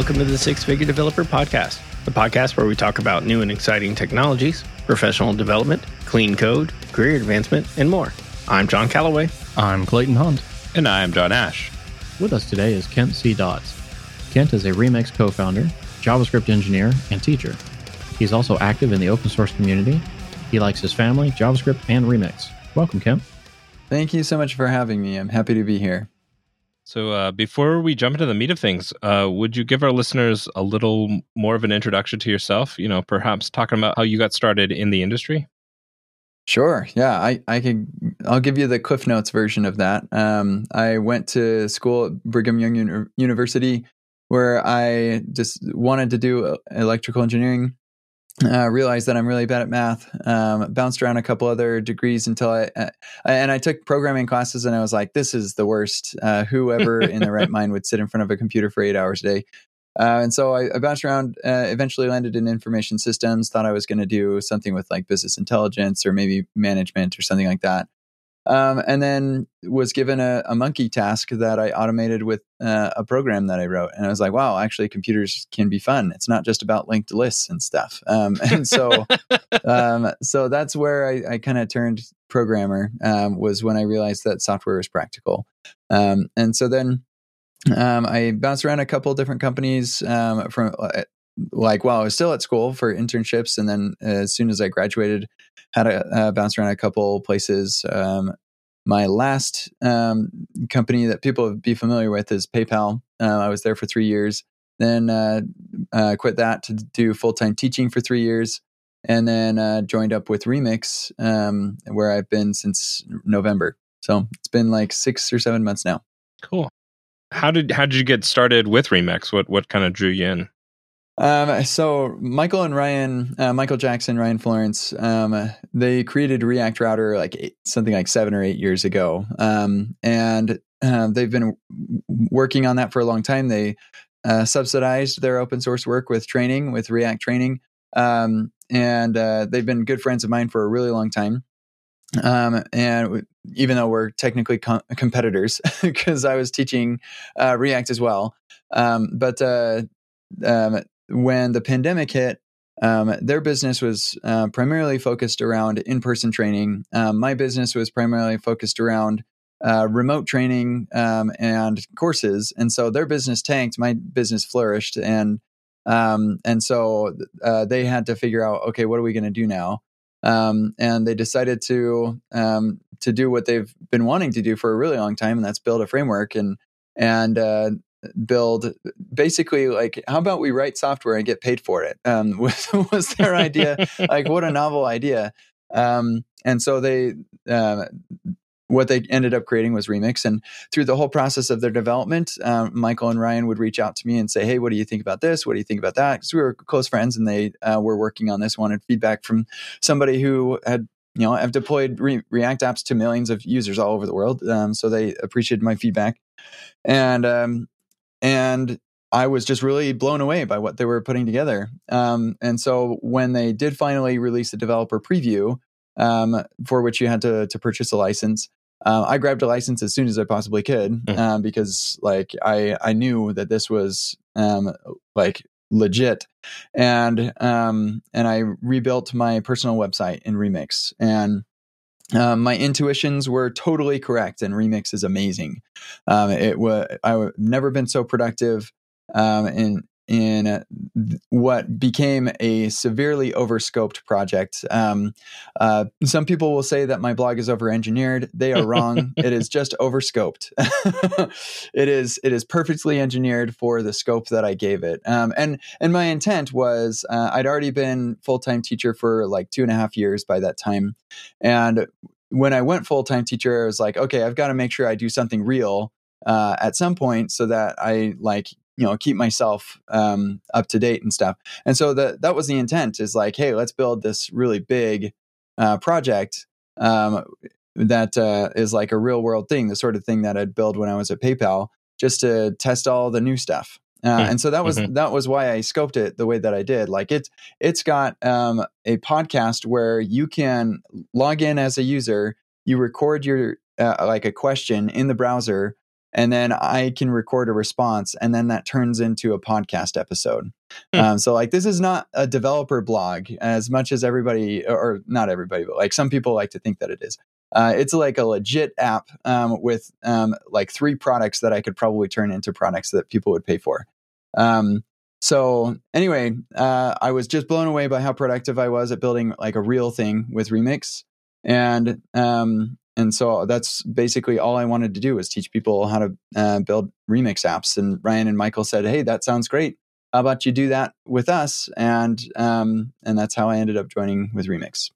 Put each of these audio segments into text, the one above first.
welcome to the Six Figure Developer Podcast, the podcast where we talk about new and exciting technologies, professional development, clean code, career advancement, and more. I'm John Callaway. I'm Clayton Hunt. And I'm John Ash. With us today is Kent C. Dodds. Kent is a Remix co founder, JavaScript engineer, and teacher. He's also active in the open source community. He likes his family, JavaScript, and Remix. Welcome, Kent. Thank you so much for having me. I'm happy to be here. So, uh, before we jump into the meat of things, uh, would you give our listeners a little more of an introduction to yourself? You know, perhaps talking about how you got started in the industry. Sure. Yeah, I I can. I'll give you the Cliff Notes version of that. Um, I went to school at Brigham Young Uni- University, where I just wanted to do uh, electrical engineering uh, realized that I'm really bad at math. Um, bounced around a couple other degrees until I, uh, and I took programming classes, and I was like, "This is the worst." Uh, whoever in the right mind would sit in front of a computer for eight hours a day? Uh, and so I, I bounced around. Uh, eventually, landed in information systems. Thought I was going to do something with like business intelligence or maybe management or something like that. Um, and then was given a, a, monkey task that I automated with uh, a program that I wrote. And I was like, wow, actually, computers can be fun. It's not just about linked lists and stuff. Um, and so, um, so that's where I, I kind of turned programmer. Um, was when I realized that software was practical. Um, and so then um, I bounced around a couple different companies from uh, like while I was still at school for internships, and then as soon as I graduated, had a uh, bounce around a couple places. Um, my last um, company that people would be familiar with is PayPal. Uh, I was there for three years, then uh, uh quit that to do full time teaching for three years, and then uh, joined up with Remix, um, where I've been since November. So it's been like six or seven months now. Cool. How did how did you get started with Remix? What what kind of drew you in? Um, so Michael and Ryan, uh, Michael Jackson, Ryan Florence, um, they created React Router like eight, something like seven or eight years ago, um, and uh, they've been working on that for a long time. They uh, subsidized their open source work with training, with React training, um, and uh, they've been good friends of mine for a really long time. Um, and even though we're technically com- competitors, because I was teaching uh, React as well, um, but uh, um, when the pandemic hit, um, their business was uh, primarily focused around in person training. Um, my business was primarily focused around uh, remote training um, and courses. And so their business tanked, my business flourished. And and so uh, they had to figure out, okay, what are we going to do now? Um, and they decided to um, to do what they've been wanting to do for a really long time, and that's build a framework. And and uh, build basically like how about we write software and get paid for it um, was, was their idea like what a novel idea um, and so they uh, what they ended up creating was remix. And through the whole process of their development um, michael and ryan would reach out to me and say hey what do you think about this? What do you think about that? Because we were close friends and they uh, were working on this wanted feedback from somebody who had you know i've deployed Re- react apps to millions of users all over the world. Um, so they appreciated my feedback. And um, and I was just really blown away by what they were putting together. Um, and so when they did finally release the developer preview, um, for which you had to to purchase a license, uh, I grabbed a license as soon as I possibly could mm-hmm. um, because like I I knew that this was um, like legit, and um, and I rebuilt my personal website in Remix and. Um, my intuitions were totally correct, and Remix is amazing. Um, it was I've never been so productive um, in in what became a severely overscoped project. Um, uh, some people will say that my blog is over-engineered. They are wrong. it is just overscoped. it is it is perfectly engineered for the scope that I gave it. Um, and and my intent was uh, I'd already been full-time teacher for like two and a half years by that time, and when I went full-time teacher, I was like, okay, I've got to make sure I do something real uh, at some point so that I like you know keep myself um, up to date and stuff and so that that was the intent is like hey let's build this really big uh, project um, that uh, is like a real world thing, the sort of thing that I'd build when I was at PayPal, just to test all the new stuff. Uh, Mm. and so that was Mhm. that was why I scoped it the way that I did. Like it's it's got um, a podcast where you can log in as a user, you record your uh, like a question in the browser, and then I can record a response, and then that turns into a podcast episode. Hmm. Um, so like this is not a developer blog as much as everybody, or not everybody, but like some people like to think that it is. Uh, it's like a legit app um, with um, like three products that I could probably turn into products that people would pay for. Um, so anyway, uh, I was just blown away by how productive I was at building like a real thing with Remix, and um, and so that's basically all I wanted to do was teach people how to uh, build Remix apps. And Ryan and Michael said, "Hey, that sounds great. How about you do that with us?" And um, and that's how I ended up joining with Remix.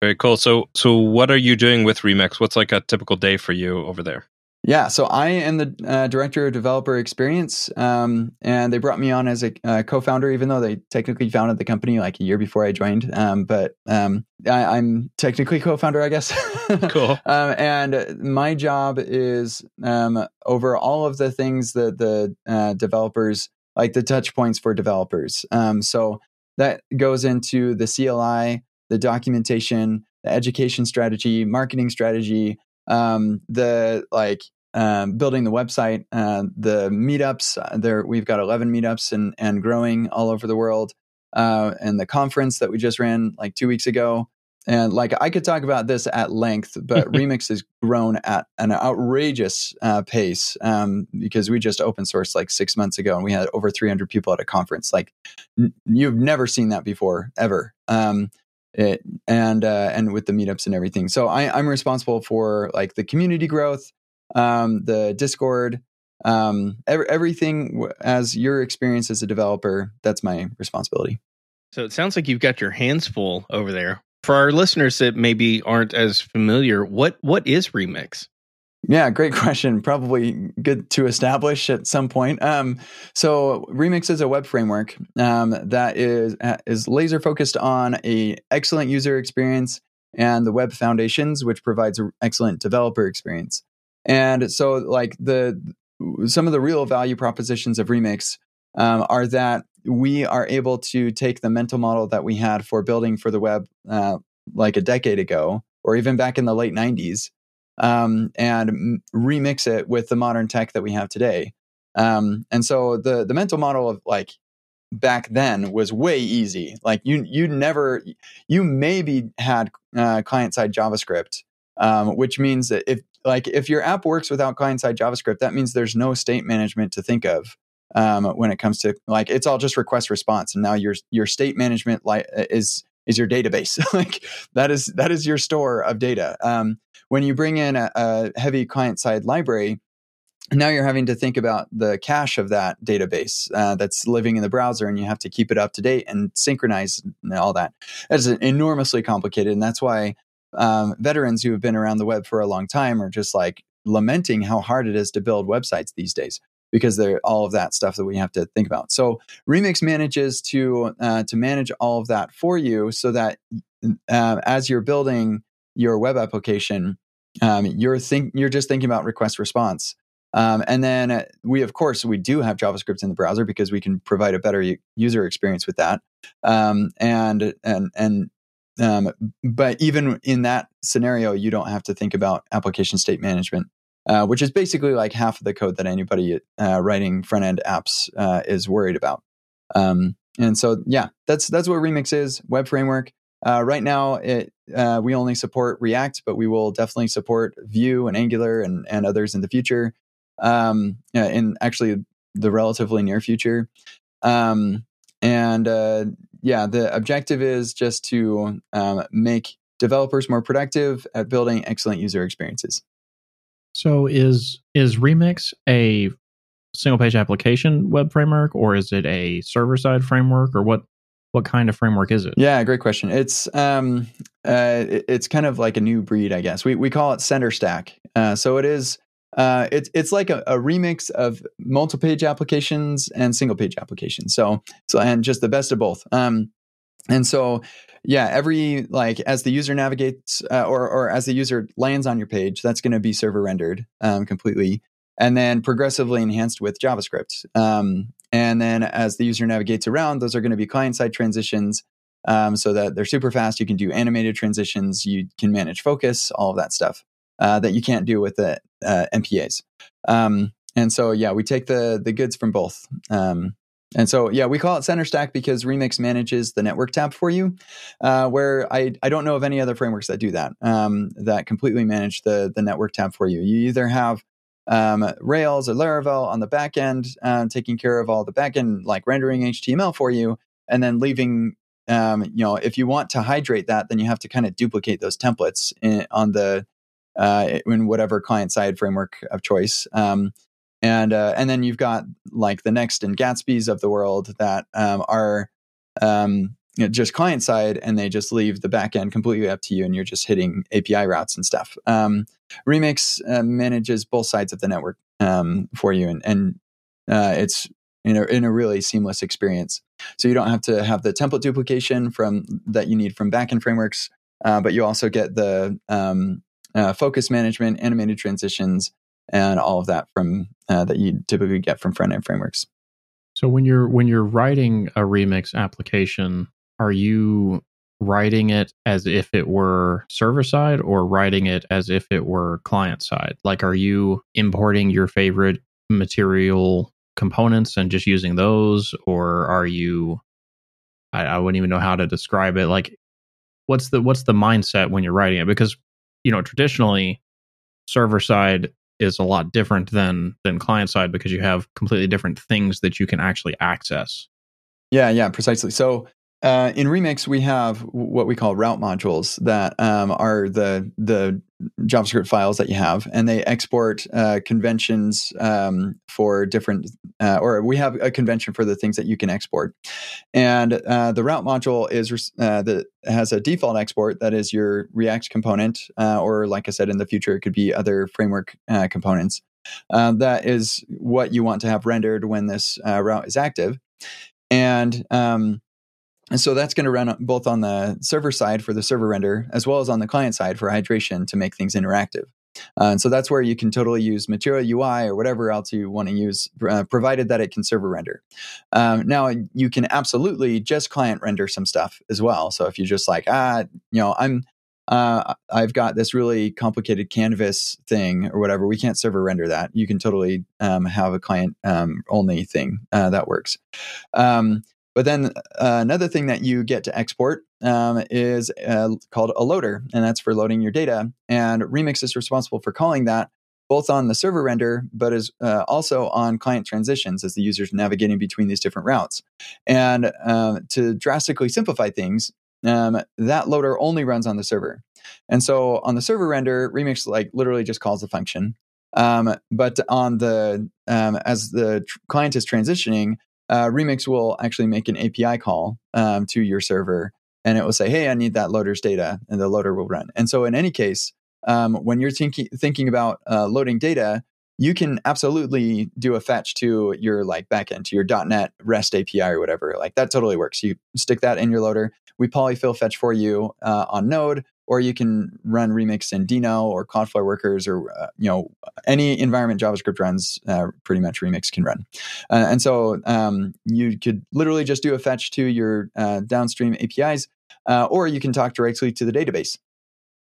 Very cool. So, so what are you doing with Remix? What's like a typical day for you over there? Yeah, so I am the uh, director of developer experience, um, and they brought me on as a uh, co-founder, even though they technically founded the company like a year before I joined. Um, but um, I, I'm technically co-founder, I guess. Cool. um, and my job is um, over all of the things that the uh, developers like the touch points for developers. Um, so that goes into the CLI, the documentation, the education strategy, marketing strategy, um, the like um, building the website, uh, the meetups. Uh, there, we've got eleven meetups and and growing all over the world, uh, and the conference that we just ran like two weeks ago. And like I could talk about this at length, but Remix has grown at an outrageous uh, pace um, because we just open sourced like six months ago, and we had over 300 people at a conference. Like n- you've never seen that before, ever. Um, it, and uh, and with the meetups and everything. So I, I'm responsible for like the community growth, um, the Discord, um, ev- everything as your experience as a developer. That's my responsibility. So it sounds like you've got your hands full over there. For our listeners that maybe aren't as familiar, what what is Remix? Yeah, great question. Probably good to establish at some point. Um, so Remix is a web framework um, that is uh, is laser focused on a excellent user experience and the web foundations, which provides an excellent developer experience. And so, like the some of the real value propositions of Remix um, are that we are able to take the mental model that we had for building for the web, uh, like a decade ago, or even back in the late '90s, um, and m- remix it with the modern tech that we have today. Um, and so the the mental model of like back then was way easy. Like you you never you maybe had uh, client side JavaScript, um, which means that if like if your app works without client side JavaScript, that means there's no state management to think of um, when it comes to like it's all just request response, and now your your state management like is is your database. like that is that is your store of data. Um, when you bring in a, a heavy client side library, now you're having to think about the cache of that database uh, that's living in the browser, and you have to keep it up to date and synchronize and all that. That's enormously complicated, and that's why um, veterans who have been around the web for a long time are just like lamenting how hard it is to build websites these days because they're all of that stuff that we have to think about. So Remix manages to uh, to manage all of that for you, so that uh, as you're building your web application, um, you're think you're just thinking about request response. Um, and then uh, we, of course, we do have JavaScript in the browser because we can provide a better user experience with that. Um, and and and um, but even in that scenario, you don't have to think about application state management, uh, which is basically like half of the code that anybody uh, writing front end apps uh, is worried about. Um, and so, yeah, that's that's what Remix is web framework. Uh, right now, it uh, we only support React, but we will definitely support Vue and Angular and and others in the future. Um, uh, in actually the relatively near future. Um, and uh, yeah, the objective is just to um, make developers more productive at building excellent user experiences. So is is Remix a single page application web framework or is it a server side framework or what what kind of framework is it? Yeah, great question. It's um, uh, it- it's kind of like a new breed, I guess. We we call it center stack. Uh, so it is. Uh, it's it's like a, a remix of multi page applications and single page applications. So so and just the best of both. Um, and so yeah every like as the user navigates uh, or or as the user lands on your page that's going to be server rendered um, completely and then progressively enhanced with javascript um, and then as the user navigates around those are going to be client side transitions um, so that they're super fast you can do animated transitions you can manage focus all of that stuff uh, that you can't do with the uh, MPAs um, and so yeah we take the the goods from both um, and so, yeah, we call it Center Stack because Remix manages the network tab for you. Uh, where I, I don't know of any other frameworks that do that, um, that completely manage the, the network tab for you. You either have um, Rails or Laravel on the back end, uh, taking care of all the back end, like rendering HTML for you, and then leaving, um, you know, if you want to hydrate that, then you have to kind of duplicate those templates in, on the, uh, in whatever client side framework of choice. Um, and uh, and then you've got like the next and Gatsby's of the world that um, are um, you know, just client side, and they just leave the back end completely up to you, and you're just hitting API routes and stuff. Um, Remix uh, manages both sides of the network um, for you, and, and uh, it's in a, in a really seamless experience. So you don't have to have the template duplication from that you need from backend frameworks, uh, but you also get the um, uh, focus management, animated transitions, and all of that from uh, that you typically get from front end frameworks. So when you're when you're writing a remix application, are you writing it as if it were server side or writing it as if it were client side? Like are you importing your favorite material components and just using those or are you I, I wouldn't even know how to describe it. Like what's the what's the mindset when you're writing it? Because you know, traditionally server side is a lot different than than client side because you have completely different things that you can actually access. Yeah, yeah, precisely. So uh, in Remix, we have what we call route modules that um, are the the JavaScript files that you have, and they export uh, conventions um, for different, uh, or we have a convention for the things that you can export. And uh, the route module is uh, that has a default export that is your React component, uh, or like I said, in the future it could be other framework components. that is what you want to have rendered when this route is active, and um, and so that's going to run both on the server side for the server render, as well as on the client side for hydration to make things interactive. Uh, and so that's where you can totally use Material UI or whatever else you want to use, uh, provided that it can server render. Um, now you can absolutely just client render some stuff as well. So if you're just like, ah, you know, I'm, uh, I've got this really complicated canvas thing or whatever, we can't server render that. You can totally um, have a client um, only thing uh, that works. Um, but then uh, another thing that you get to export um, is uh, called a loader, and that's for loading your data. And Remix is responsible for calling that both on the server render, but is uh, also on client transitions as the user's navigating between these different routes. And uh, to drastically simplify things, um, that loader only runs on the server. And so on the server render, Remix like literally just calls the function. Um, but on the um, as the tr- client is transitioning, uh, Remix will actually make an API call um, to your server and it will say, hey, I need that loader's data, and the loader will run. And so, in any case, um, when you're thinking, thinking about uh, loading data, you can absolutely do a fetch to your like backend, to your .NET REST API or whatever. Like that totally works. You stick that in your loader. We polyfill fetch for you uh, on Node or you can run Remix in Deno or Cloudflare Workers or uh, you know any environment JavaScript runs. Uh, pretty much Remix can run, uh, and so um, you could literally just do a fetch to your uh, downstream APIs, uh, or you can talk directly to the database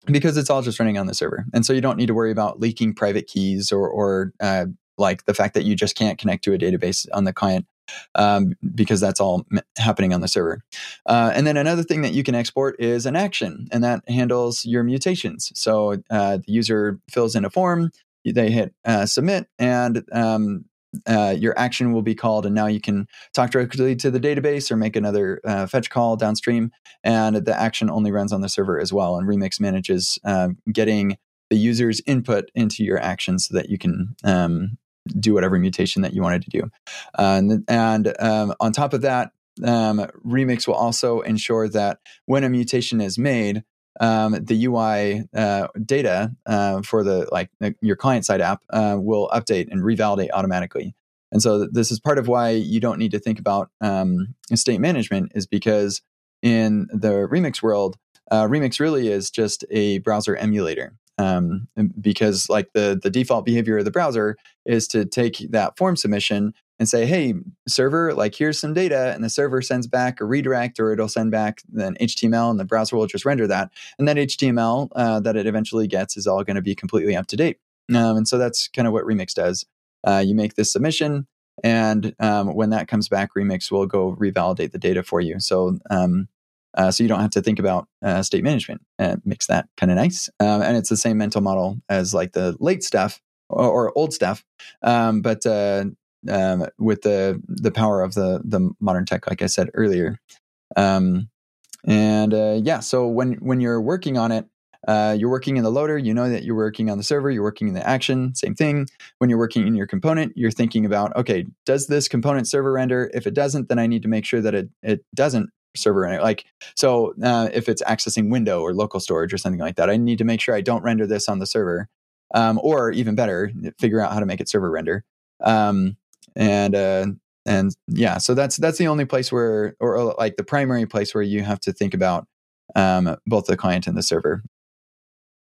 because it's all just running on the server, and so you don't need to worry about leaking private keys or or uh, like the fact that you just can't connect to a database on the client um, because that's all happening on the server. Uh, and then another thing that you can export is an action, and that handles your mutations. So uh, the user fills in a form, they hit uh, submit, and um, uh, your action will be called, and now you can talk directly to the database or make another uh, fetch call downstream. And the action only runs on the server as well. And Remix manages uh, getting the user's input into your action so that you can um, do whatever mutation that you wanted to do. And, and um, on top of that, um, Remix will also ensure that when a mutation is made, um, the UI uh, data uh, for the like your client side app uh, will update and revalidate automatically. And so this is part of why you don't need to think about um, state management is because in the Remix world, uh, Remix really is just a browser emulator. Um, because like the the default behavior of the browser is to take that form submission and say, "Hey, server, like here's some data," and the server sends back a redirect, or it'll send back an HTML, and the browser will just render that, and that HTML uh, that it eventually gets is all going to be completely up to date. Um, and so that's kind of what Remix does. Uh, you make this submission, and um, when that comes back, Remix will go revalidate the data for you. So um, uh, so you don't have to think about uh, state management. It makes that kind of nice. Um, and it's the same mental model as like the late stuff or, or old stuff, um, but uh, um, with the the power of the the modern tech, like I said earlier. Um, and uh, yeah, so when when you're working on it, uh, you're working in the loader, you know that you're working on the server, you're working in the action, same thing. When you're working in your component, you're thinking about, okay, does this component server render? If it doesn't, then I need to make sure that it, it doesn't server render. Like, so uh, if it's accessing window or local storage or something like that, I need to make sure I don't render this on the server. Um, or even better, figure out how to make it server render. Um, and uh, and yeah, so that's that's the only place where, or, or like the primary place where you have to think about um, both the client and the server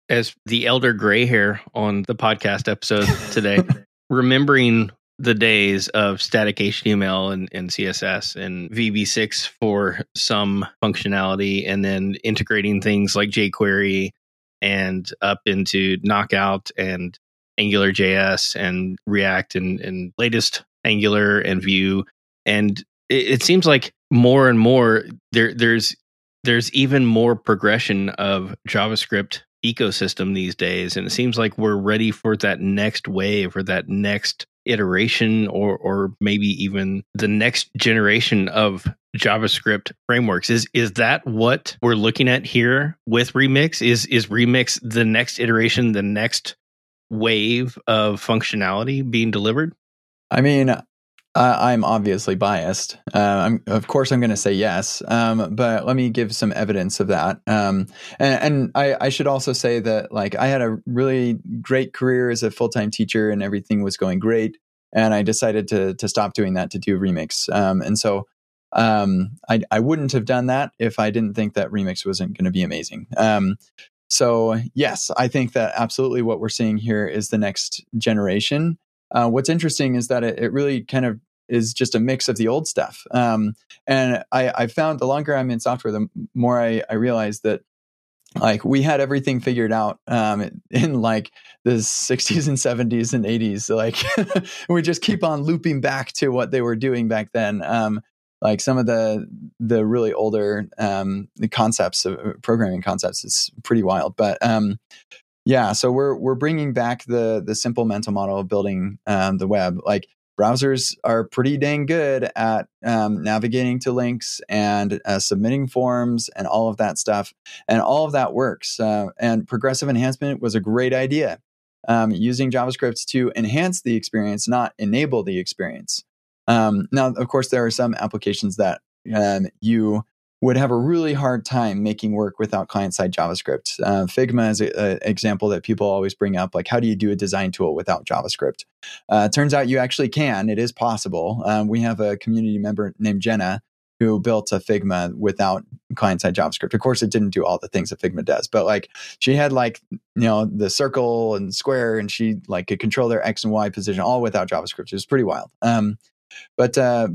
as the elder gray hair on the podcast episode today, remembering the days of static HTML and, and CSS and VB6 for some functionality, and then integrating things like jQuery and up into Knockout and Angular JS and React and, and latest Angular and Vue. And it, it seems like more and more there there's there's even more progression of JavaScript ecosystem these days and it seems like we're ready for that next wave or that next iteration or or maybe even the next generation of javascript frameworks. Is is that what we're looking at here with remix? Is is remix the next iteration the next wave of functionality being delivered? I mean uh, I'm obviously biased. Uh, I'm, of course, I'm going to say yes, um, but let me give some evidence of that. Um, and, and I, I, should also say that, like, I had a really great career as a full time teacher, and everything was going great. And I decided to to stop doing that to do remix. Um, and so um, I, I wouldn't have done that if I didn't think that remix wasn't going to be amazing. Um, so yes, I think that absolutely what we're seeing here is the next generation. Uh, what's interesting is that it, it, really kind of is just a mix of the old stuff. Um, and I, I, found the longer I'm in software, the more I, I realized that like we had everything figured out um, in like the 60s and 70s and 80s. Like we just keep on looping back to what they were doing back then. Um, like some of the the really older um, the concepts of uh, programming concepts is pretty wild. But um, yeah, so we're we're bringing back the the simple mental model of building um, the web. Like browsers are pretty dang good at um, navigating to links and uh, submitting forms and all of that stuff. And all of that works. Uh, and progressive enhancement was a great idea. Um, using JavaScript to enhance the experience, not enable the experience. Um, now, of course, there are some applications that um, you would have a really hard time making work without client side JavaScript. Uh, Figma is an example that people always bring up. Like, how do you do a design tool without JavaScript? Uh, turns out you actually can. It is possible. Um, we have a community member named Jenna who built a Figma without client side JavaScript. Of course, it didn't do all the things that Figma does, but like she had like, you know, the circle and square and she like could control their X and Y position all without JavaScript. It was pretty wild. Um, but, uh,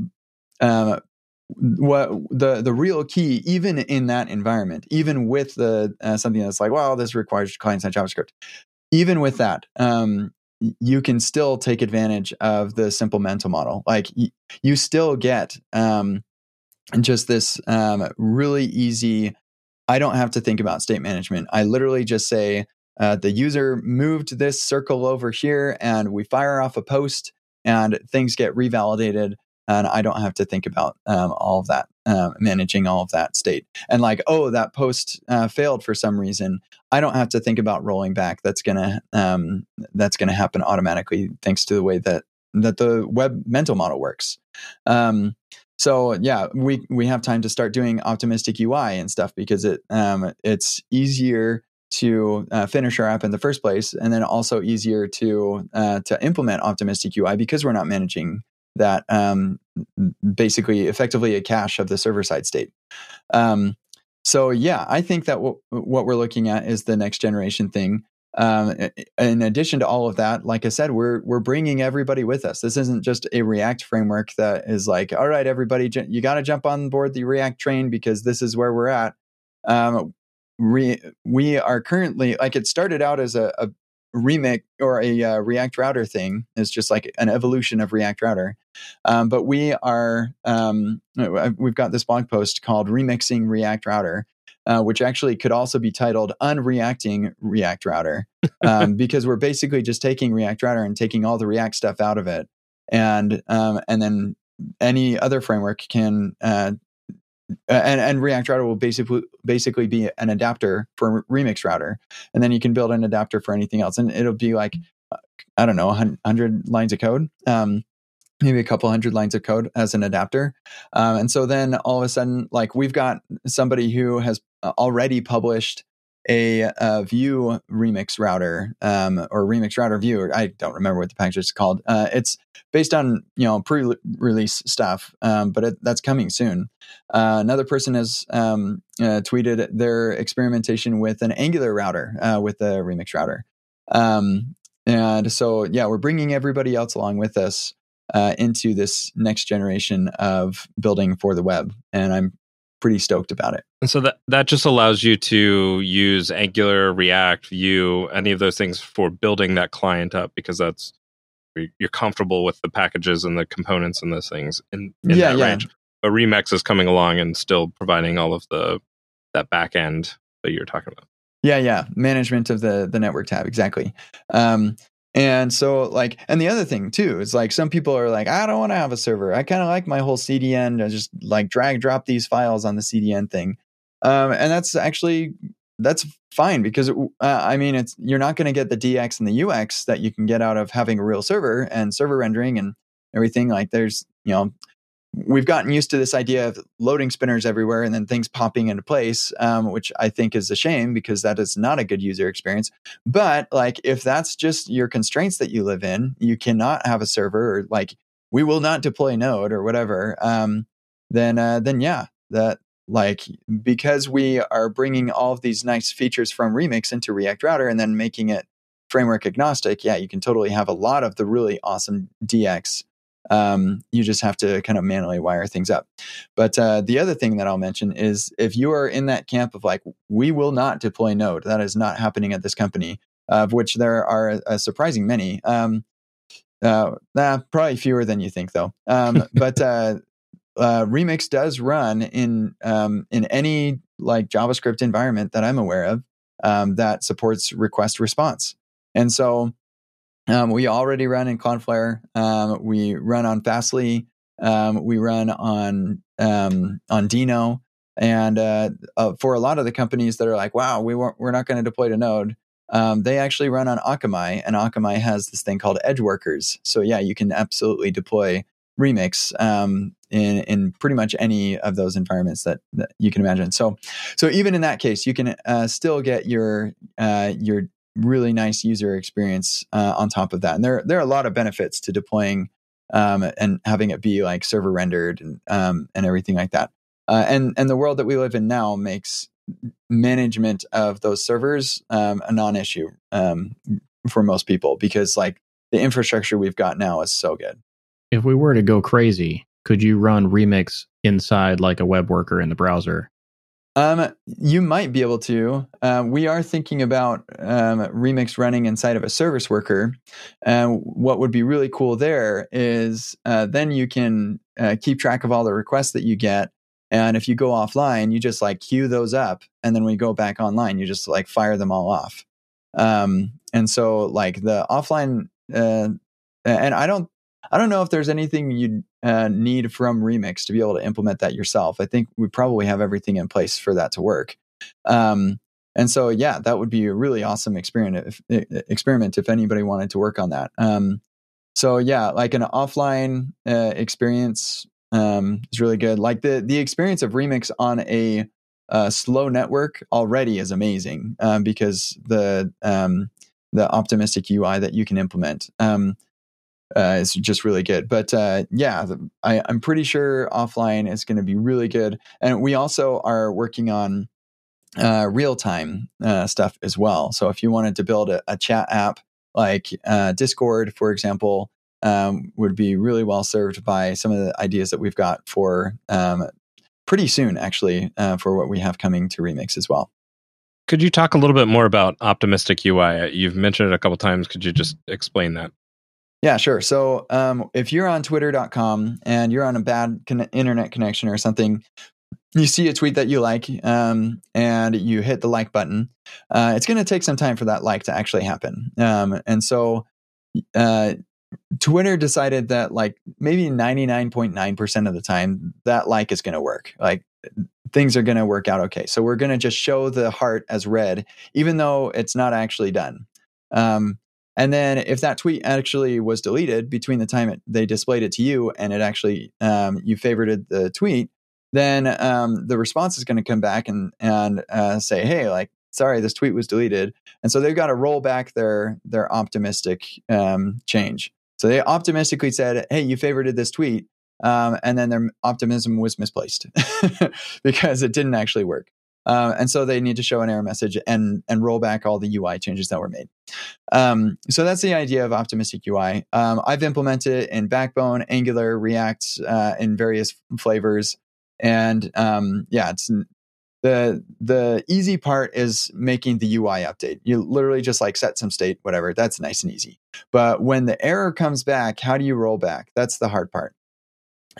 um, what the the real key even in that environment even with the uh, something that's like well this requires client side javascript. Even with that um, you can still take advantage of the simple mental model. Like y- you still get um, just this um, really easy i don't have to think about state management. I literally just say uh, the user moved this circle over here and we fire off a post and things get revalidated and I don't have to think about um, all of that, uh, managing all of that state. And like, oh, that post uh, failed for some reason. I don't have to think about rolling back. That's gonna um, that's gonna happen automatically thanks to the way that that the web mental model works. Um, so yeah, we we have time to start doing optimistic UI and stuff because it um, it's easier to uh, finish our app in the first place, and then also easier to uh, to implement optimistic UI because we're not managing that um, basically effectively a cache of the server side state. Um, so yeah, I think that w- what we're looking at is the next generation thing. Um, in addition to all of that, like I said, we're we're bringing everybody with us. This isn't just a React framework that is like, all right, everybody, you got to jump on board the React train because this is where we're at. Um, we are currently like it started out as a, a remix or a uh, React router thing. It's just like an evolution of React router. Um, but we are um, we've got this blog post called "Remixing React Router." uh, which actually could also be titled Unreacting React Router, um, because we're basically just taking React Router and taking all the React stuff out of it, and um, and then any other framework can. Uh, and, and React Router will basically basically be an adapter for Remix Router, and then you can build an adapter for anything else, and it'll be like uh, I don't know, hundred lines of code. Um, maybe a couple hundred lines of code as an adapter. Um, and so then all of a sudden, like we've got somebody who has uh, already published a, a Vue remix router um, or remix router view. I don't remember what the package is called. Uh, it's based on you know pre-release stuff, um, but it, that's coming soon. Uh, another person has um, uh, tweeted their experimentation with an Angular router uh, with the remix router. Um, and so yeah, we're bringing everybody else along with us uh, into this next generation of building for the web, and I'm pretty stoked about it. And so that that just allows you to use Angular, React, Vue, any of those things for building that client up because that's you're comfortable with the packages and the components and those things in, in yeah, that yeah. range. But Remix is coming along and still providing all of the that back end that you're talking about. Yeah, yeah, management of the the network tab exactly. Um, and so, like, and the other thing too is like some people are like, I don't want to have a server. I kind of like my whole CDN. I just like drag drop these files on the CDN thing, um, and that's actually that's fine because uh, I mean, it's you're not going to get the DX and the UX that you can get out of having a real server and server rendering and everything. Like, there's you know we've gotten used to this idea of loading spinners everywhere and then things popping into place, um, which I think is a shame because that is not a good user experience. But like, if that's just your constraints that you live in, you cannot have a server or like we will not deploy Node or whatever. Um, then, uh, then yeah, that like because we are bringing all of these nice features from Remix into React Router and then making it framework agnostic. Yeah, you can totally have a lot of the really awesome DX um, you just have to kind of manually wire things up. But uh, the other thing that I'll mention is if you are in that camp of like, we will not deploy Node, that is not happening at this company, of which there are a, surprising many. Um, uh, nah, probably fewer than you think, though. Um, but uh, uh, Remix does run in um, in any like JavaScript environment that I'm aware of um, that supports request response, and so um, we already run in Cloudflare. Um, we run on Fastly. Um, we run on um, on Deno. And uh, uh, for a lot of the companies that are like, "Wow, we weren't, we're not going to deploy to Node," um, they actually run on Akamai, and Akamai has this thing called Edge Workers. So yeah, you can absolutely deploy Remix um, in in pretty much any of those environments that, that you can imagine. So so even in that case, you can uh, still get your uh, your really nice user experience uh, on top of that. And there there are a lot of benefits to deploying um, and having it be like server rendered and um, and everything like that. Uh, and and the world that we live in now makes management of those servers um, a non-issue um, for most people because like the infrastructure we've got now is so good. If we were to go crazy, could you run Remix inside like a web worker in the browser um, you might be able to. Uh, we are thinking about um, Remix running inside of a service worker. And what would be really cool there is uh, then you can uh, keep track of all the requests that you get. And if you go offline, you just like queue those up. And then when you go back online, you just like fire them all off. Um, and so, like the offline, uh, and I don't I don't know if there's anything you uh, need from Remix to be able to implement that yourself. I think we probably have everything in place for that to work. Um, and so, yeah, that would be a really awesome experiment if, experiment if anybody wanted to work on that. Um, so, yeah, like an offline uh, experience um, is really good. Like the the experience of Remix on a uh, slow network already is amazing um, because the um, the optimistic UI that you can implement. Um, uh, is just really good. But uh, yeah, I, I'm pretty sure offline is going to be really good. And we also are working on uh, real time uh, stuff as well. So if you wanted to build a, a chat app like uh, Discord, for example, um, would be really well served by some of the ideas that we've got for um, pretty soon, actually, uh, for what we have coming to Remix as well. Could you talk a little bit more about optimistic UI? You've mentioned it a couple times. Could you just explain that? Yeah, sure. So um, if you're on twitter.com and you're on a bad con- internet connection or something, you see a tweet that you like um, and you hit the like button, uh, it's going to take some time for that like to actually happen. Um, and so uh, Twitter decided that like maybe 99.9% of the time that like is going to work. Like things are going to work out okay. So we're going to just show the heart as red, even though it's not actually done. Um, and then if that tweet actually was deleted between the time it, they displayed it to you and it actually um, you favorited the tweet, then um, the response is going to come back and and uh, say, hey, like sorry, this tweet was deleted, and so they've got to roll back their their optimistic um, change. So they optimistically said, hey, you favorited this tweet, um, and then their optimism was misplaced because it didn't actually work. Uh, and so they need to show an error message and and roll back all the UI changes that were made. Um, so that's the idea of optimistic UI. Um, I've implemented it in Backbone, Angular, React uh, in various flavors, and um, yeah, it's the the easy part is making the UI update. You literally just like set some state, whatever. That's nice and easy. But when the error comes back, how do you roll back? That's the hard part.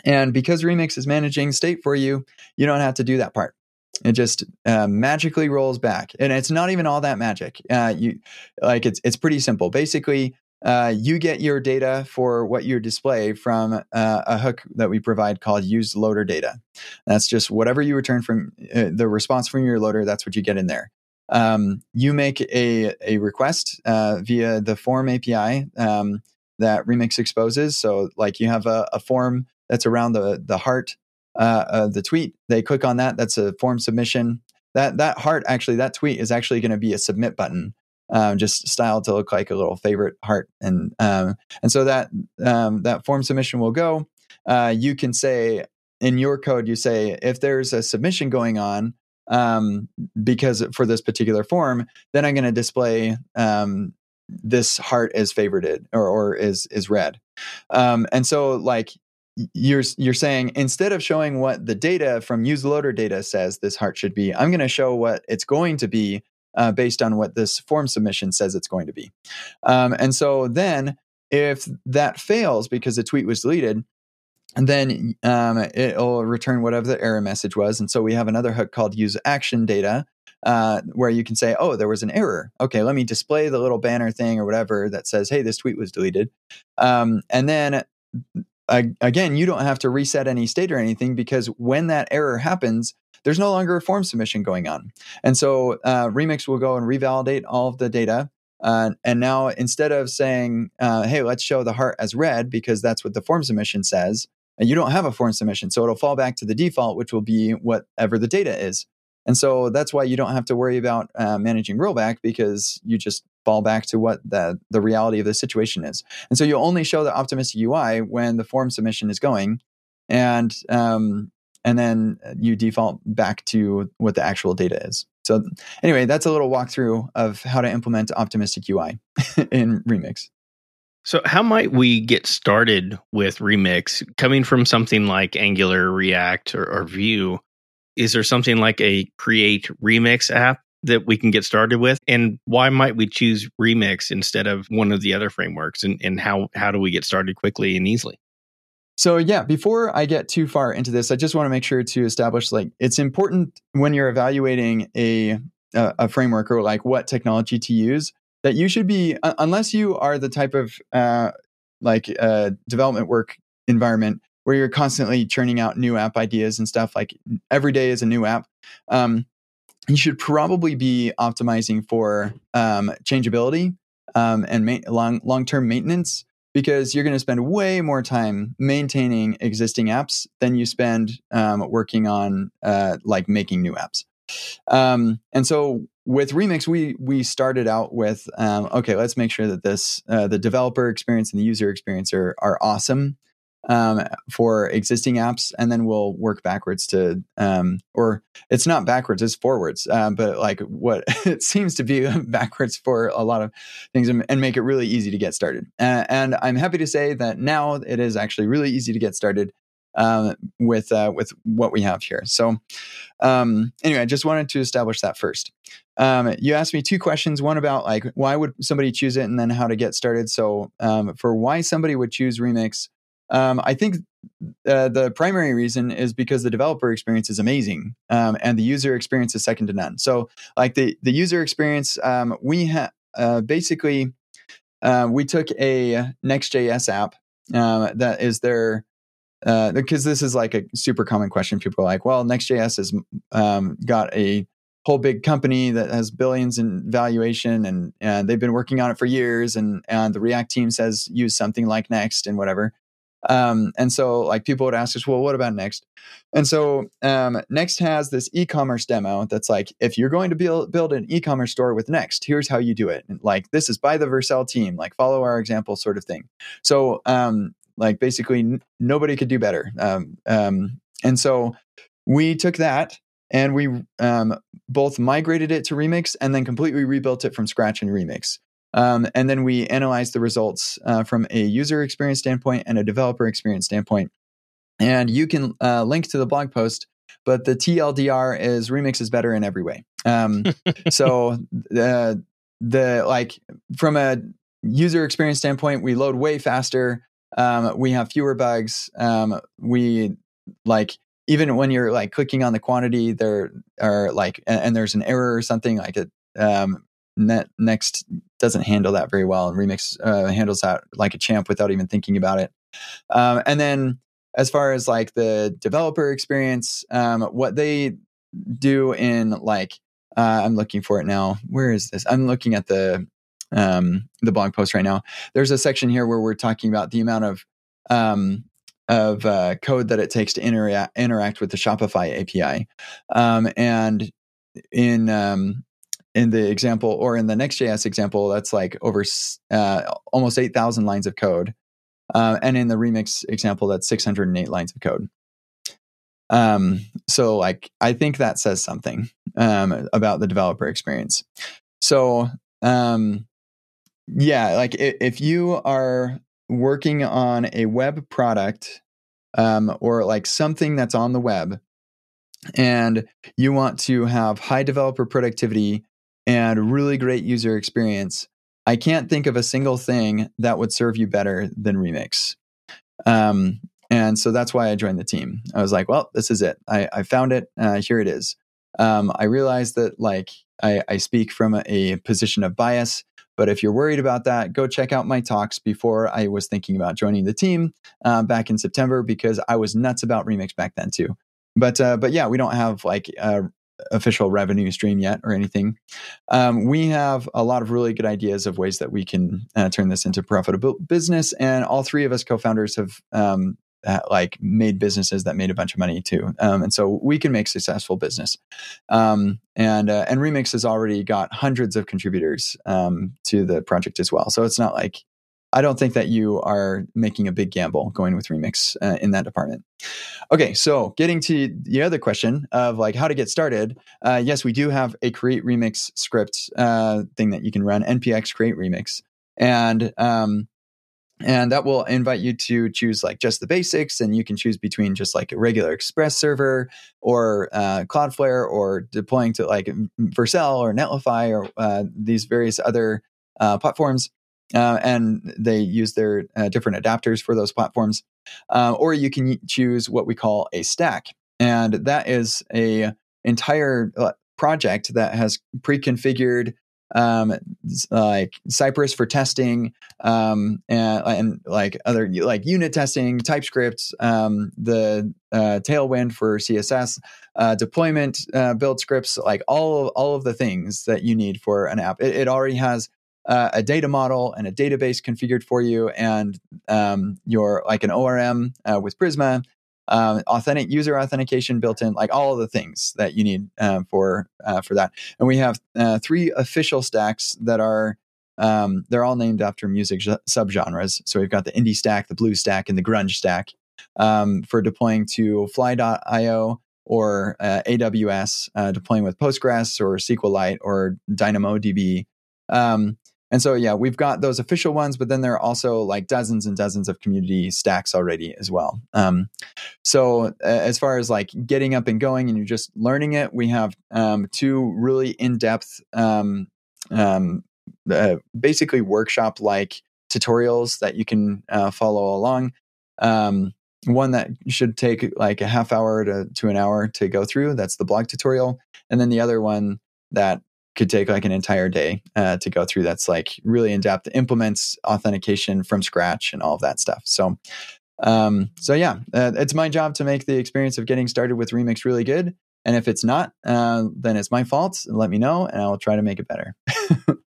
And because Remix is managing state for you, you don't have to do that part. It just uh, magically rolls back, and it's not even all that magic. Uh, you like it's it's pretty simple. Basically, uh, you get your data for what you display from uh, a hook that we provide called use loader data. That's just whatever you return from uh, the response from your loader. That's what you get in there. Um, you make a a request uh, via the form API um, that Remix exposes. So, like you have a, a form that's around the the heart uh, uh, the tweet. They click on that. That's a form submission. That that heart actually that tweet is actually going to be a submit button, um, just styled to look like a little favorite heart. And um, and so that um, that form submission will go. Uh, you can say in your code, you say if there's a submission going on um, because for this particular form, then I'm going to display um, this heart is favorited or, or is is red. Um, and so like you're you're saying instead of showing what the data from use loader data says this heart should be, I'm going to show what it's going to be uh, based on what this form submission says it's going to be. Um, and so then, if that fails because the tweet was deleted, and then um, it'll return whatever the error message was. And so we have another hook called use action data. Uh, where you can say, oh, there was an error. Okay, let me display the little banner thing or whatever that says, hey, this tweet was deleted. Um, and then again, you don't have to reset any state or anything because when that error happens, there's no longer a form submission going on. And so uh, Remix will go and revalidate all of the data. Uh, and now instead of saying, uh, hey, let's show the heart as red because that's what the form submission says, and you don't have a form submission. So it'll fall back to the default, which will be whatever the data is. And so that's why you don't have to worry about uh, managing rollback because you just fall back to what the, the reality of the situation is. And so you'll only show the optimistic UI when the form submission is going. And um, and then you default back to what the actual data is. So anyway, that's a little walkthrough of how to implement optimistic UI in Remix. So how might we get started with Remix coming from something like Angular, React, or, or Vue? Is there something like a create remix app that we can get started with? And why might we choose Remix instead of one of the other frameworks? And, and how, how do we get started quickly and easily? So yeah, before I get too far into this, I just want to make sure to establish like it's important when you're evaluating a a, framework or like what technology to use that you should be unless you are the type of uh, like uh, development work environment where you're constantly churning out new app ideas and stuff like every day is a new app um, you should probably be optimizing for um, changeability um, and ma- long long term maintenance because you're going to spend way more time maintaining existing apps than you spend um, working on uh, like making new apps. Um, and so with Remix, we we started out with um, okay, let's make sure that this uh, the developer experience and the user experience are are awesome um, for existing apps, and then we'll work backwards to, um, or it's not backwards, it's forwards, um, but like what it seems to be backwards for a lot of things, and, and make it really easy to get started. Uh, and I'm happy to say that now it is actually really easy to get started um, with uh, with what we have here. So um, anyway, I just wanted to establish that first. Um, you asked me two questions: one about like why would somebody choose it, and then how to get started. So um, for why somebody would choose Remix, um, I think uh, the primary reason is because the developer experience is amazing um, and the user experience is second to none. So, like the the user experience, um, we have uh, basically uh, we took a Next.js app uh, that is their because uh, this is like a super common question. People are like, "Well, Next.js has um, got a whole big company that has billions in valuation and, and they've been working on it for years and, and the react team says use something like next and whatever um, and so like people would ask us, well, what about Next? And so um, Next has this e-commerce demo that's like, if you're going to build, build an e-commerce store with Next, here's how you do it. And like this is by the Vercel team, like follow our example sort of thing. So um, like basically n- nobody could do better. Um, um, and so we took that and we um, both migrated it to Remix and then completely rebuilt it from scratch in Remix. Um, and then we analyze the results uh, from a user experience standpoint and a developer experience standpoint. And you can uh, link to the blog post, but the TLDR is Remix is better in every way. Um, so the the like from a user experience standpoint, we load way faster. Um, we have fewer bugs. Um, we like even when you're like clicking on the quantity, there are like and, and there's an error or something like it. Um, Net Next doesn't handle that very well, and Remix uh, handles that like a champ without even thinking about it. Um, and then as far as like the developer experience, um, what they do in like uh, I'm looking for it now. Where is this? I'm looking at the um, the blog post right now. There's a section here where we're talking about the amount of um, of uh, code that it takes to interact interact with the Shopify API, um, and in um, in the example or in the Next.js example, that's like over uh, almost 8,000 lines of code. Uh, and in the Remix example, that's 608 lines of code. Um, so, like, I think that says something um, about the developer experience. So, um, yeah, like if you are working on a web product um, or like something that's on the web, and you want to have high developer productivity and really great user experience, I can't think of a single thing that would serve you better than Remix. Um, and so that's why I joined the team. I was like, well, this is it. I, I found it. Uh, here it is. Um, I realized that like I, I speak from a, a, position of bias, but if you're worried about that, go check out my talks before I was thinking about joining the team uh, back in September because I was nuts about Remix back then too. But uh, but yeah, we don't have like uh, official revenue stream yet or anything. Um, we have a lot of really good ideas of ways that we can uh, turn this into profitable business, and all three of us co-founders have um, like made businesses that made a bunch of money too, um, and so we can make successful business. Um, and uh, and Remix has already got hundreds of contributors um, to the project as well, so it's not like I don't think that you are making a big gamble going with Remix uh, in that department. Okay, so getting to the other question of like how to get started. Uh, yes, we do have a create remix script uh, thing that you can run npx create remix, and um, and that will invite you to choose like just the basics, and you can choose between just like a regular Express server or uh, Cloudflare or deploying to like Vercel or Netlify or uh, these various other uh, platforms uh, and they use their uh, different adapters for those platforms. Uh, or you can choose what we call a stack, and that is a entire uh, project that has pre-configured um, like Cypress for testing, um, and, and, like other like unit testing, TypeScript, um, the uh, Tailwind for CSS, uh, deployment uh, build scripts, like all of, all of the things that you need for an app. It, it already has uh, a data model and a database configured for you, and um, your like an ORM uh, with Prisma, um, authentic user authentication built in, like all the things that you need uh, for uh, for that. And we have uh, three official stacks that are um, they're all named after music subgenres. So we've got the indie stack, the blue stack, and the grunge stack um, for deploying to Fly.io or uh, AWS, deploying with Postgres or SQLite or DynamoDB. Um, and so, yeah, we've got those official ones, but then there are also like dozens and dozens of community stacks already as well. Um, so, uh, as far as like getting up and going and you're just learning it, we have um, two really in depth, um, um, uh, basically workshop like tutorials that you can uh, follow along. Um, one that should take like a half hour to, to an hour to go through. That's the blog tutorial. And then the other one that could take like an entire day uh, to go through. That's like really in depth, implements authentication from scratch and all of that stuff. So, um, so yeah, uh, it's my job to make the experience of getting started with Remix really good. And if it's not, uh, then it's my fault. Let me know, and I'll try to make it better.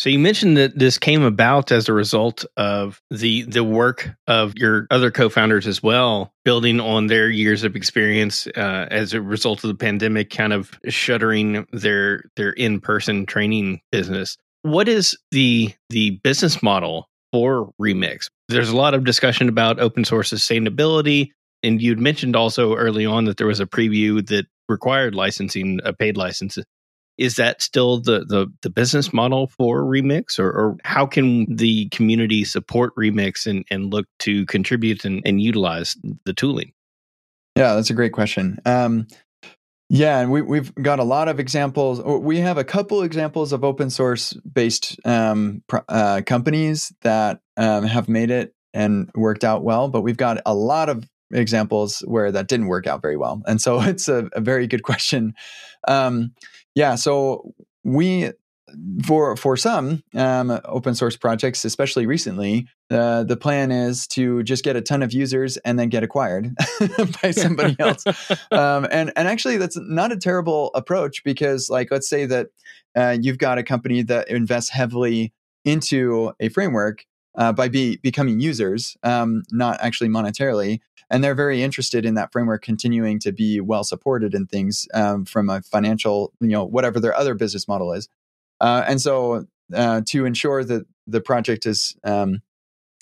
So you mentioned that this came about as a result of the the work of your other co-founders as well, building on their years of experience uh, as a result of the pandemic, kind of shuttering their their in person training business. What is the the business model for Remix? There's a lot of discussion about open source sustainability, and you'd mentioned also early on that there was a preview that required licensing, a paid license is that still the the, the business model for remix? Or, or, how can the community support remix and, and look to contribute and, and utilize the tooling? Yeah that's a great question. Um, yeah and we, we've got a lot of examples. We have a couple examples of open source based um, uh, companies that um, have made it and worked out well but we've got a lot of examples where that didn't work out very well. And so it's a, a very good question. Um, yeah, so we for for some um, open source projects, especially recently, uh, the plan is to just get a ton of users and then get acquired by somebody else. Um, and and actually, that's not a terrible approach because, like, let's say that uh, you've got a company that invests heavily into a framework uh, by be, becoming users, um, not actually monetarily and they're very interested in that framework continuing to be well supported in things um, from a financial, you know, whatever their other business model is. Uh, and so, uh, to ensure that the project is um,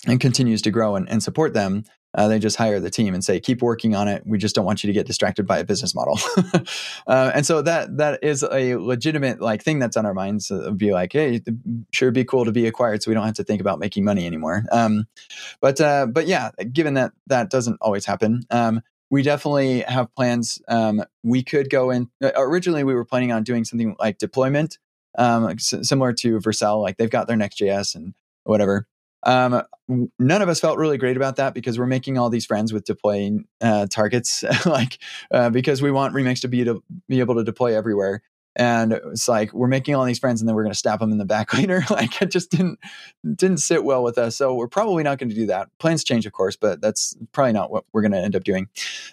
and continues to grow and, and support them, uh, they just hire the team and say, "Keep working on it. We just don't want you to get distracted by a business model." uh, and so that that is a legitimate like thing that's on our minds. Uh, be like, "Hey, sure, be cool to be acquired, so we don't have to think about making money anymore." Um, but uh, but yeah, given that that doesn't always happen, um, we definitely have plans. Um, we could go in. Uh, originally, we were planning on doing something like deployment, um, s- similar to Vercel. Like they've got their Next.js and whatever. Um, none of us felt really great about that because we're making all these friends with deploying uh, targets, like uh, because we want Remix to be to be able to deploy everywhere. And it's like we're making all these friends, and then we're going to stab them in the back later. like it just didn't didn't sit well with us. So we're probably not going to do that. Plans change, of course, but that's probably not what we're going to end up doing.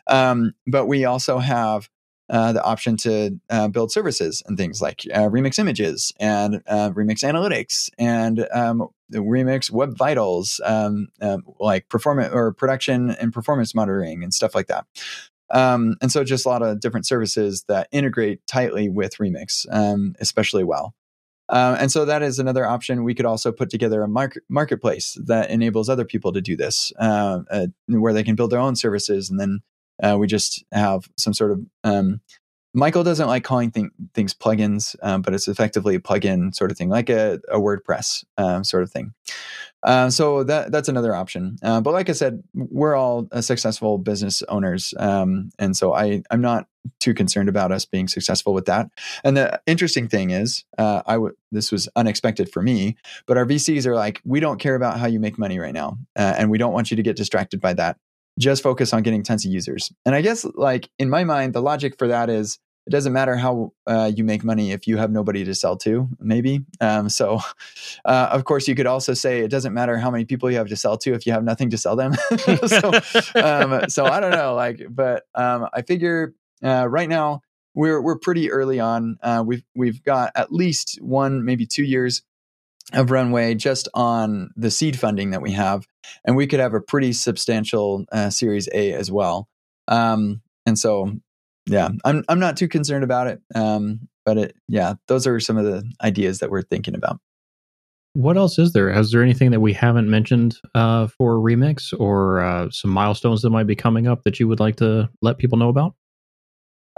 Um, but we also have uh, the option to uh, build services and things like uh, Remix Images and uh, Remix Analytics and um, Remix Web Vitals, um, um, like performance or production and performance monitoring and stuff like that. Um, and so, just a lot of different services that integrate tightly with Remix, um, especially well. Uh, and so that is another option. We could also put together a market, marketplace that enables other people to do this, uh, uh, where they can build their own services and then uh, we just have some sort of um, Michael doesn't like calling thing, things plugins, um, but it's effectively a plugin sort of thing, like a, a WordPress um, sort of thing. Uh, so that that's another option. Uh, but like I said, we're all successful business owners, um, and so I I'm not too concerned about us being successful with that. And the interesting thing is, uh, I w- this was unexpected for me, but our VCs are like, we don't care about how you make money right now, uh, and we don't want you to get distracted by that just focus on getting tons of users. And I guess, like, in my mind, the logic for that is it doesn't matter how uh, you make money if you have nobody to sell to, maybe. Um, so, uh, of course, you could also say it doesn't matter how many people you have to sell to if you have nothing to sell them. so, um, so I don't know, like, but um, I figure uh, right now we're we're pretty early on. Uh, we've we've got at least one, maybe two years of runway just on the seed funding that we have, and we could have a pretty substantial uh, Series A as well. Um, and so, yeah, I'm I'm not too concerned about it. Um, but it, yeah, those are some of the ideas that we're thinking about. What else is there? Is there anything that we haven't mentioned uh, for Remix or uh, some milestones that might be coming up that you would like to let people know about?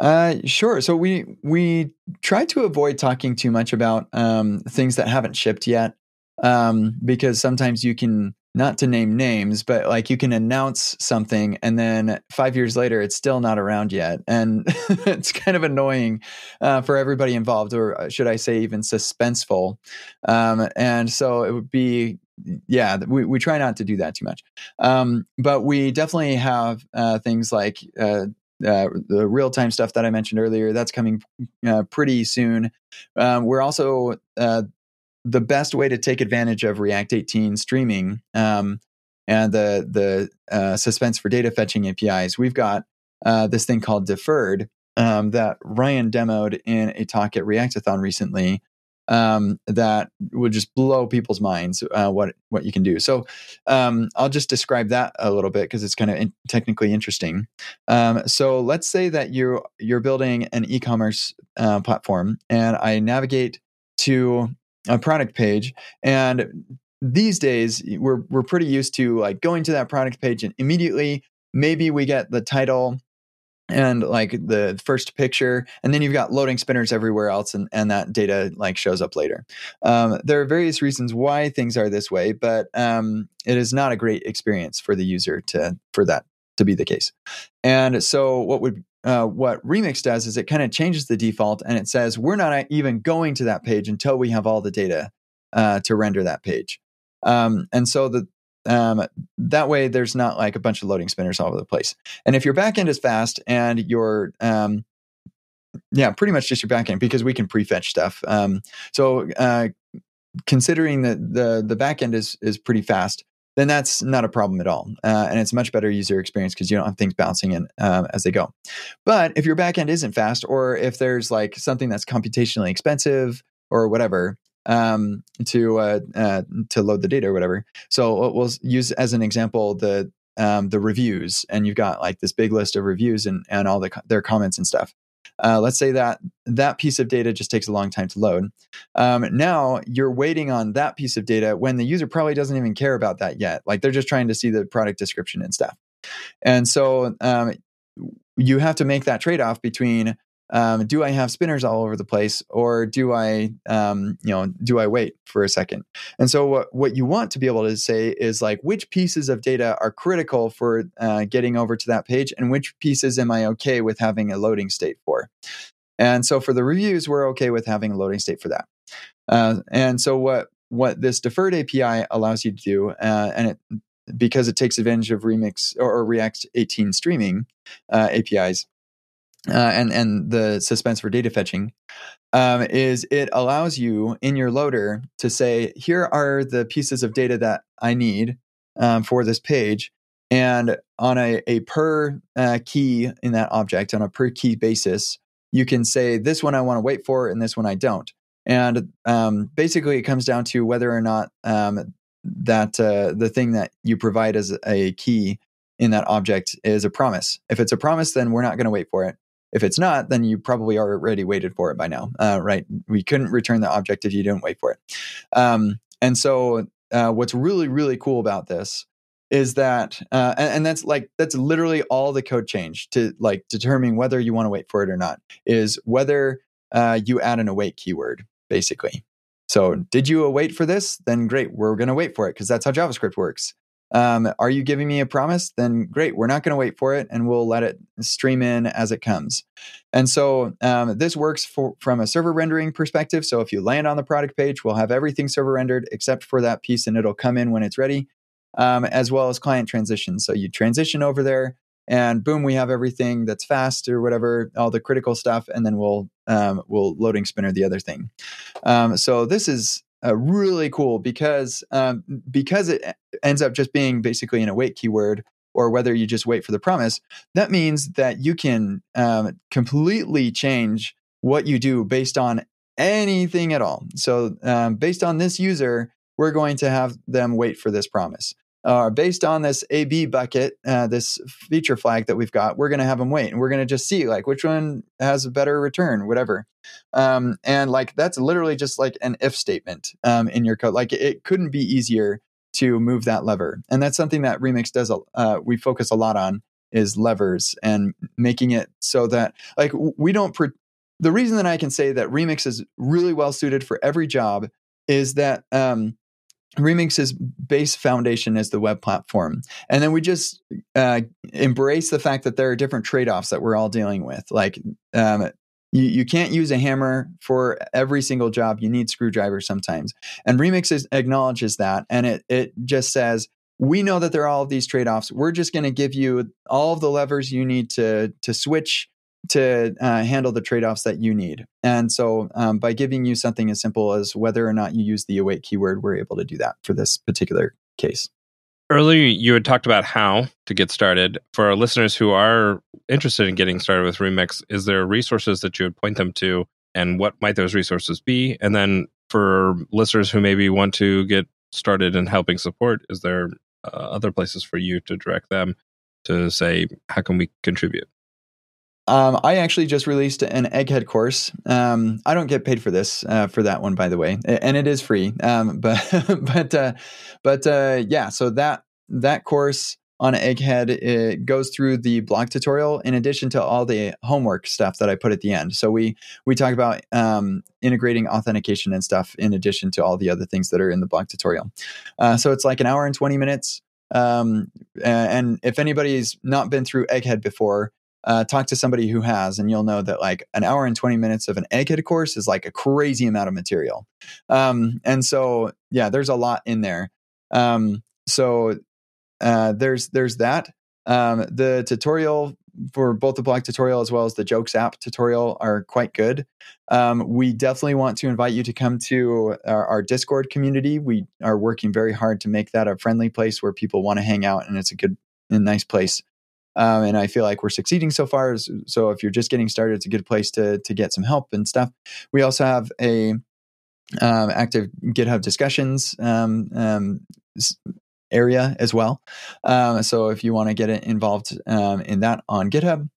Uh, sure. So we we try to avoid talking too much about um, things that haven't shipped yet, um, because sometimes you can not to name names, but like you can announce something and then five years later it's still not around yet, and it's kind of annoying uh, for everybody involved, or uh, should I say, even suspenseful. Um, and so it would be yeah, we, we try not to do that too much. Um, but we definitely have uh, things like uh, uh, the real time stuff that I mentioned earlier. That's coming uh, pretty soon. Um, we're also uh, the best way to take advantage of React 18 streaming um, and the the uh, suspense for data fetching APIs. We've got uh, this thing called Deferred um, that Ryan demoed in a talk at Reactathon recently um, that would just blow people's minds uh, what what you can do. So um, I'll just describe that a little bit because it's kind of in- technically interesting. Um, so let's say that you you're building an e-commerce uh, platform, and I navigate to a product page, and these days we're we're pretty used to like going to that product page and immediately maybe we get the title and like the first picture and then you've got loading spinners everywhere else and, and that data like shows up later. Um, there are various reasons why things are this way but um, it is not a great experience for the user to for that to be the case. And so what would uh, what remix does is it kind of changes the default and it says we're not even going to that page until we have all the data uh, to render that page um, and so the um, that way, there's not like a bunch of loading spinners all over the place. And if your backend is fast and your um, yeah, pretty much just your backend because we can prefetch stuff. Um, so uh, considering that the the backend is is pretty fast, then that's not a problem at all, uh, and it's much better user experience because you don't have things bouncing in um, as they go. But if your backend isn't fast, or if there's like something that's computationally expensive or whatever, um, to uh, uh, to load the data or whatever. So we'll use as an example the um, the reviews, and you've got like this big list of reviews and and all the their comments and stuff. Uh, let's say that that piece of data just takes a long time to load. Um, now you're waiting on that piece of data when the user probably doesn't even care about that yet. Like they're just trying to see the product description and stuff. And so um, you have to make that trade off between um, do I have spinners all over the place, or do I, um, you know, do I wait for a second? And so, what what you want to be able to say is like, which pieces of data are critical for uh, getting over to that page, and which pieces am I okay with having a loading state for? And so, for the reviews, we're okay with having a loading state for that. Uh, and so, what what this deferred API allows you to do, uh, and it because it takes advantage of Remix or, or React 18 streaming uh, APIs uh, and and the suspense for data fetching um, is it allows you in your loader to say here are the pieces of data that I need um, for this page, and on a, a per uh, key in that object on a per key basis, you can say this one I want to wait for and this one I don't. And um, basically, it comes down to whether or not um, that uh, the thing that you provide as a key in that object is a promise. If it's a promise, then we're not going to wait for it. If it's not, then you probably already waited for it by now, uh, right? We couldn't return the object if you didn't wait for it. Um, and so, uh, what's really, really cool about this is that, uh, and, and, that's like that's literally all the code change to like determining whether you want to wait for it or not is whether uh, you add an await keyword, basically. So, did you await for this? Then great, we're going to wait for it because that's how JavaScript works. Um, are you giving me a promise? Then great. We're not going to wait for it and we'll let it stream in as it comes. And so um, this works for, from a server rendering perspective. So if you land on the product page, we'll have everything server rendered except for that piece and it'll come in when it's ready, um, as well as client transition. So you transition over there and boom, we have everything that's fast or whatever, all the critical stuff, and then we'll um, we'll loading spinner the other thing. Um, so this is uh, really cool because um, because it ends up just being basically an await keyword or whether you just wait for the promise that means that you can um, completely change what you do based on anything at all. So, um, based on this user, we're going to have them wait for this promise. Uh, based on this AB bucket, uh, this feature flag that we've got, we're going to have them wait, and we're going to just see like which one has a better return, whatever. Um, and like that's literally just like an if statement um, in your code. Like it couldn't be easier to move that lever, and that's something that Remix does. Uh, we focus a lot on is levers and making it so that like we don't pre- the reason that I can say that Remix is really well suited for every job is that um, Remix's base foundation is the web platform. And then we just uh, embrace the fact that there are different trade offs that we're all dealing with. Like, um, you, you can't use a hammer for every single job. You need screwdrivers sometimes. And Remix is, acknowledges that. And it, it just says, we know that there are all of these trade offs. We're just going to give you all of the levers you need to, to switch to uh, handle the trade-offs that you need. And so um, by giving you something as simple as whether or not you use the await keyword, we're able to do that for this particular case. Earlier, you had talked about how to get started. For our listeners who are interested in getting started with Remix, is there resources that you would point them to? And what might those resources be? And then for listeners who maybe want to get started in helping support, is there uh, other places for you to direct them to say, how can we contribute? Um, I actually just released an egghead course. Um, I don't get paid for this uh, for that one, by the way, and it is free. Um, but but uh, but uh, yeah, so that that course on egghead it goes through the blog tutorial in addition to all the homework stuff that I put at the end. So we we talk about um, integrating authentication and stuff in addition to all the other things that are in the blog tutorial. Uh, so it's like an hour and twenty minutes. Um, and if anybody's not been through egghead before uh, talk to somebody who has, and you'll know that like an hour and 20 minutes of an egghead course is like a crazy amount of material. Um, and so, yeah, there's a lot in there. Um, so uh, there's there's that. Um, the tutorial for both the blog tutorial as well as the jokes app tutorial are quite good. Um, we definitely want to invite you to come to our, our, Discord community. We are working very hard to make that a friendly place where people want to hang out, and it's a good and nice place um, and I feel like we're succeeding so far. So if you're just getting started, it's a good place to to get some help and stuff. We also have a um, active GitHub discussions um, um area as well. Um, so if you want to get involved um, in that on GitHub.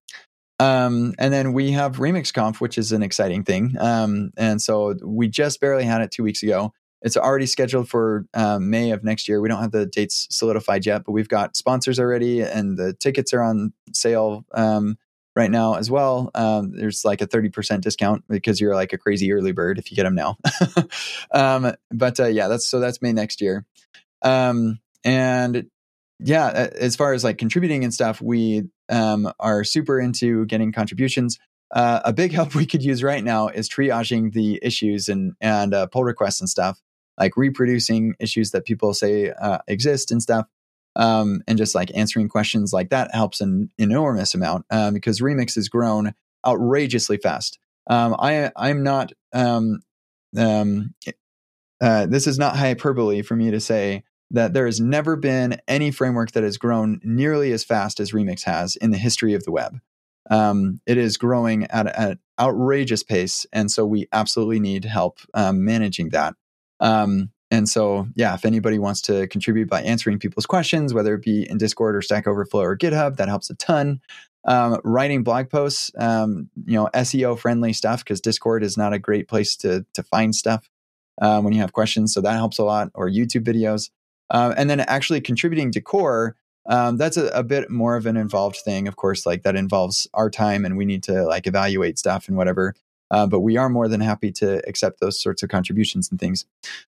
Um, and then we have RemixConf, which is an exciting thing. Um, and so we just barely had it two weeks ago. It's already scheduled for um, May of next year. We don't have the dates solidified yet, but we've got sponsors already, and the tickets are on sale um, right now as well. Um, there's like a 30% discount because you're like a crazy early bird if you get them now. um, but uh, yeah, that's so that's May next year. Um, and yeah, as far as like contributing and stuff, we um, are super into getting contributions. Uh, a big help we could use right now is triaging the issues and and uh, pull requests and stuff like reproducing issues that people say uh, exist and stuff. Um, and just like answering questions like that helps an enormous amount um, because Remix has grown outrageously fast. Um, I I'm not um, um, uh, this is not hyperbole for me to say that there has never been any framework that has grown nearly as fast as Remix has in the history of the web. Um, it is growing at an outrageous pace, and so we absolutely need help um, managing that. Um, and so, yeah, if anybody wants to contribute by answering people's questions, whether it be in Discord or Stack Overflow or GitHub, that helps a ton. Um, writing blog posts, um, you know, SEO friendly stuff because Discord is not a great place to to find stuff um, when you have questions. So that helps a lot. Or YouTube videos, uh, and then actually contributing to core. Um, that's a, a, bit more of an involved thing, of course. Like that involves our time, and we need to like evaluate stuff and whatever. Uh, but we are more than happy to accept those sorts of contributions and things.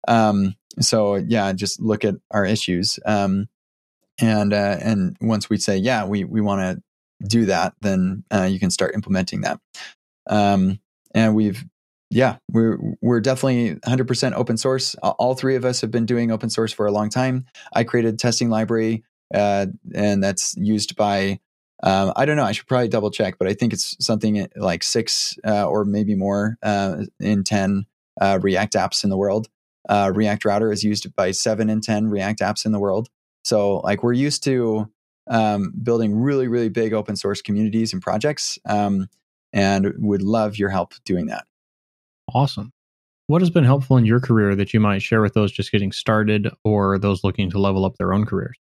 Um, so yeah, just look at our issues. Um, and uh, and once we say yeah, we we want to do that, then uh, you can start implementing that. Um, and we've yeah, we're we're definitely 100% open source. All three of us have been doing open source for a long time. I created testing library, uh, and that's used by um, I don't know. I should probably double check, but I think it's something like six uh, or maybe more uh, in 10 uh, React apps in the world. Uh, React Router is used by seven in 10 React apps in the world. So, like, we're used to um, building really, really big open source communities and projects um, and would love your help doing that. Awesome. What has been helpful in your career that you might share with those just getting started or those looking to level up their own careers?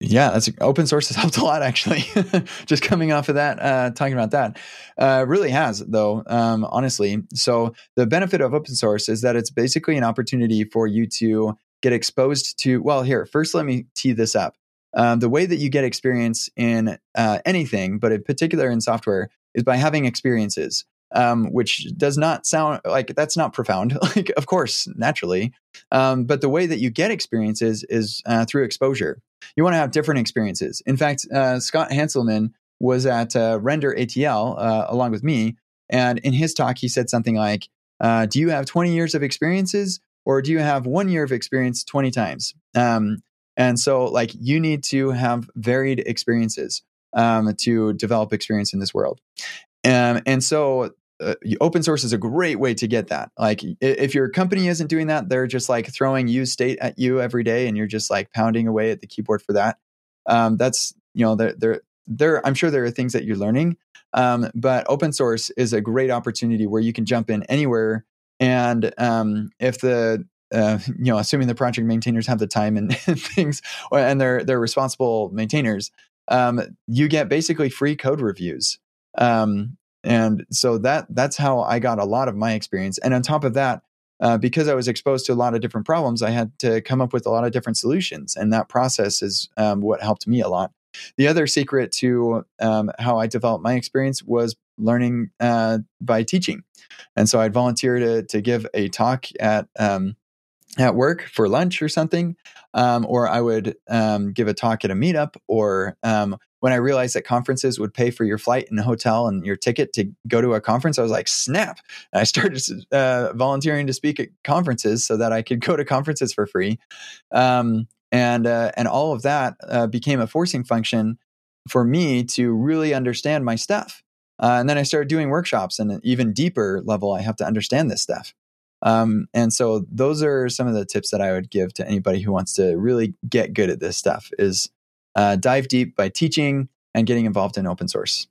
Yeah, that's open source has helped a lot actually. Just coming off of that, uh, talking about that, uh, really has though, um, honestly. So the benefit of open source is that it's basically an opportunity for you to get exposed to. Well, here first, let me tee this up. Um, the way that you get experience in uh, anything, but in particular in software, is by having experiences um, which does not sound like that's not profound. like, of course, naturally, um, but the way that you get experiences is uh, through exposure. You want to have different experiences. In fact, uh, Scott Hanselman was at uh, Render ATL uh, along with me, and in his talk, he said something like, uh, "Do you have 20 years of experiences, or do you have one year of experience 20 times?" Um, and so, like, you need to have varied experiences um, to develop experience in this world. Um, and so uh, open source is a great way to get that. Like if your company isn't doing that, they're just like throwing use state at you every day, and you're just like pounding away at the keyboard for that. Um, that's you know there there there. I'm sure there are things that you're learning, um, but open source is a great opportunity where you can jump in anywhere. And um, if the uh, you know, assuming the project maintainers have the time and, and things, and they're they're responsible maintainers, um, you get basically free code reviews. Um, and so that that's how I got a lot of my experience. And on top of that, uh, because I was exposed to a lot of different problems, I had to come up with a lot of different solutions, and that process is um, what helped me a lot. The other secret to um, how I developed my experience was learning uh, by teaching, and so I'd volunteer to to give a talk at um, at work for lunch or something, um, or I would um, give a talk at a meetup, or um, when I realized that conferences would pay for your flight and hotel and your ticket to go to a conference, I was like, snap. And I started uh, volunteering to speak at conferences so that I could go to conferences for free. Um, and, uh, and all of that uh, became a forcing function for me to really understand my stuff. Uh, and then I started doing workshops and an even deeper level, I have to understand this stuff. Um, and so those are some of the tips that I would give to anybody who wants to really get good at this stuff is uh, dive deep by teaching and getting involved in open source.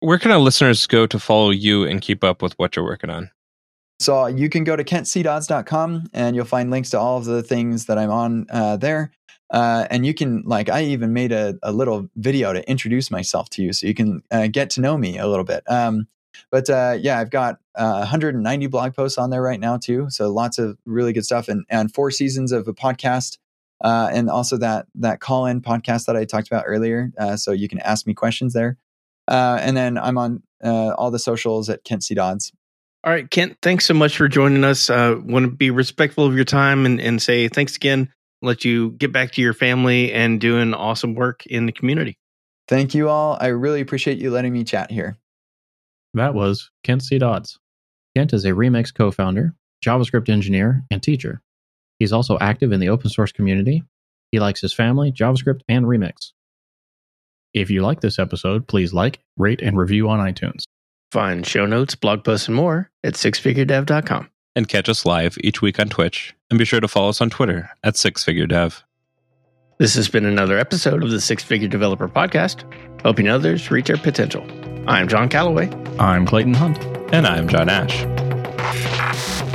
Where can our listeners go to follow you and keep up with what you're working on? So you can go to kentcdodds.com and you'll find links to all of the things that I'm on uh, there. Uh, and you can, like, I even made a, a, little video to introduce myself to you so you can uh, get to know me a little bit. Um, but uh, yeah, I've got 190 uh, blog posts on there right now, too. So lots of really good stuff and, and four seasons of a podcast uh, and also that that call in podcast that I talked about earlier. Uh, so you can ask me questions there. Uh, and then I'm on uh, all the socials at Kent C. Dodds. All right, Kent, thanks so much for joining us. Uh, Want to be respectful of your time and, and say thanks again. Let you get back to your family and doing awesome work in the community. Thank you all. I really appreciate you letting me chat here. That was Kent C. Dodds. Kent is a Remix co founder, JavaScript engineer, and teacher. He's also active in the open source community. He likes his family, JavaScript, and Remix. If you like this episode, please like, rate, and review on iTunes. Find show notes, blog posts, and more at sixfiguredev.com. And catch us live each week on Twitch. And be sure to follow us on Twitter at sixfiguredev. This has been another episode of the Six Figure Developer Podcast, helping others reach their potential. I'm John Callaway. I'm Clayton Hunt. And I'm John Ash.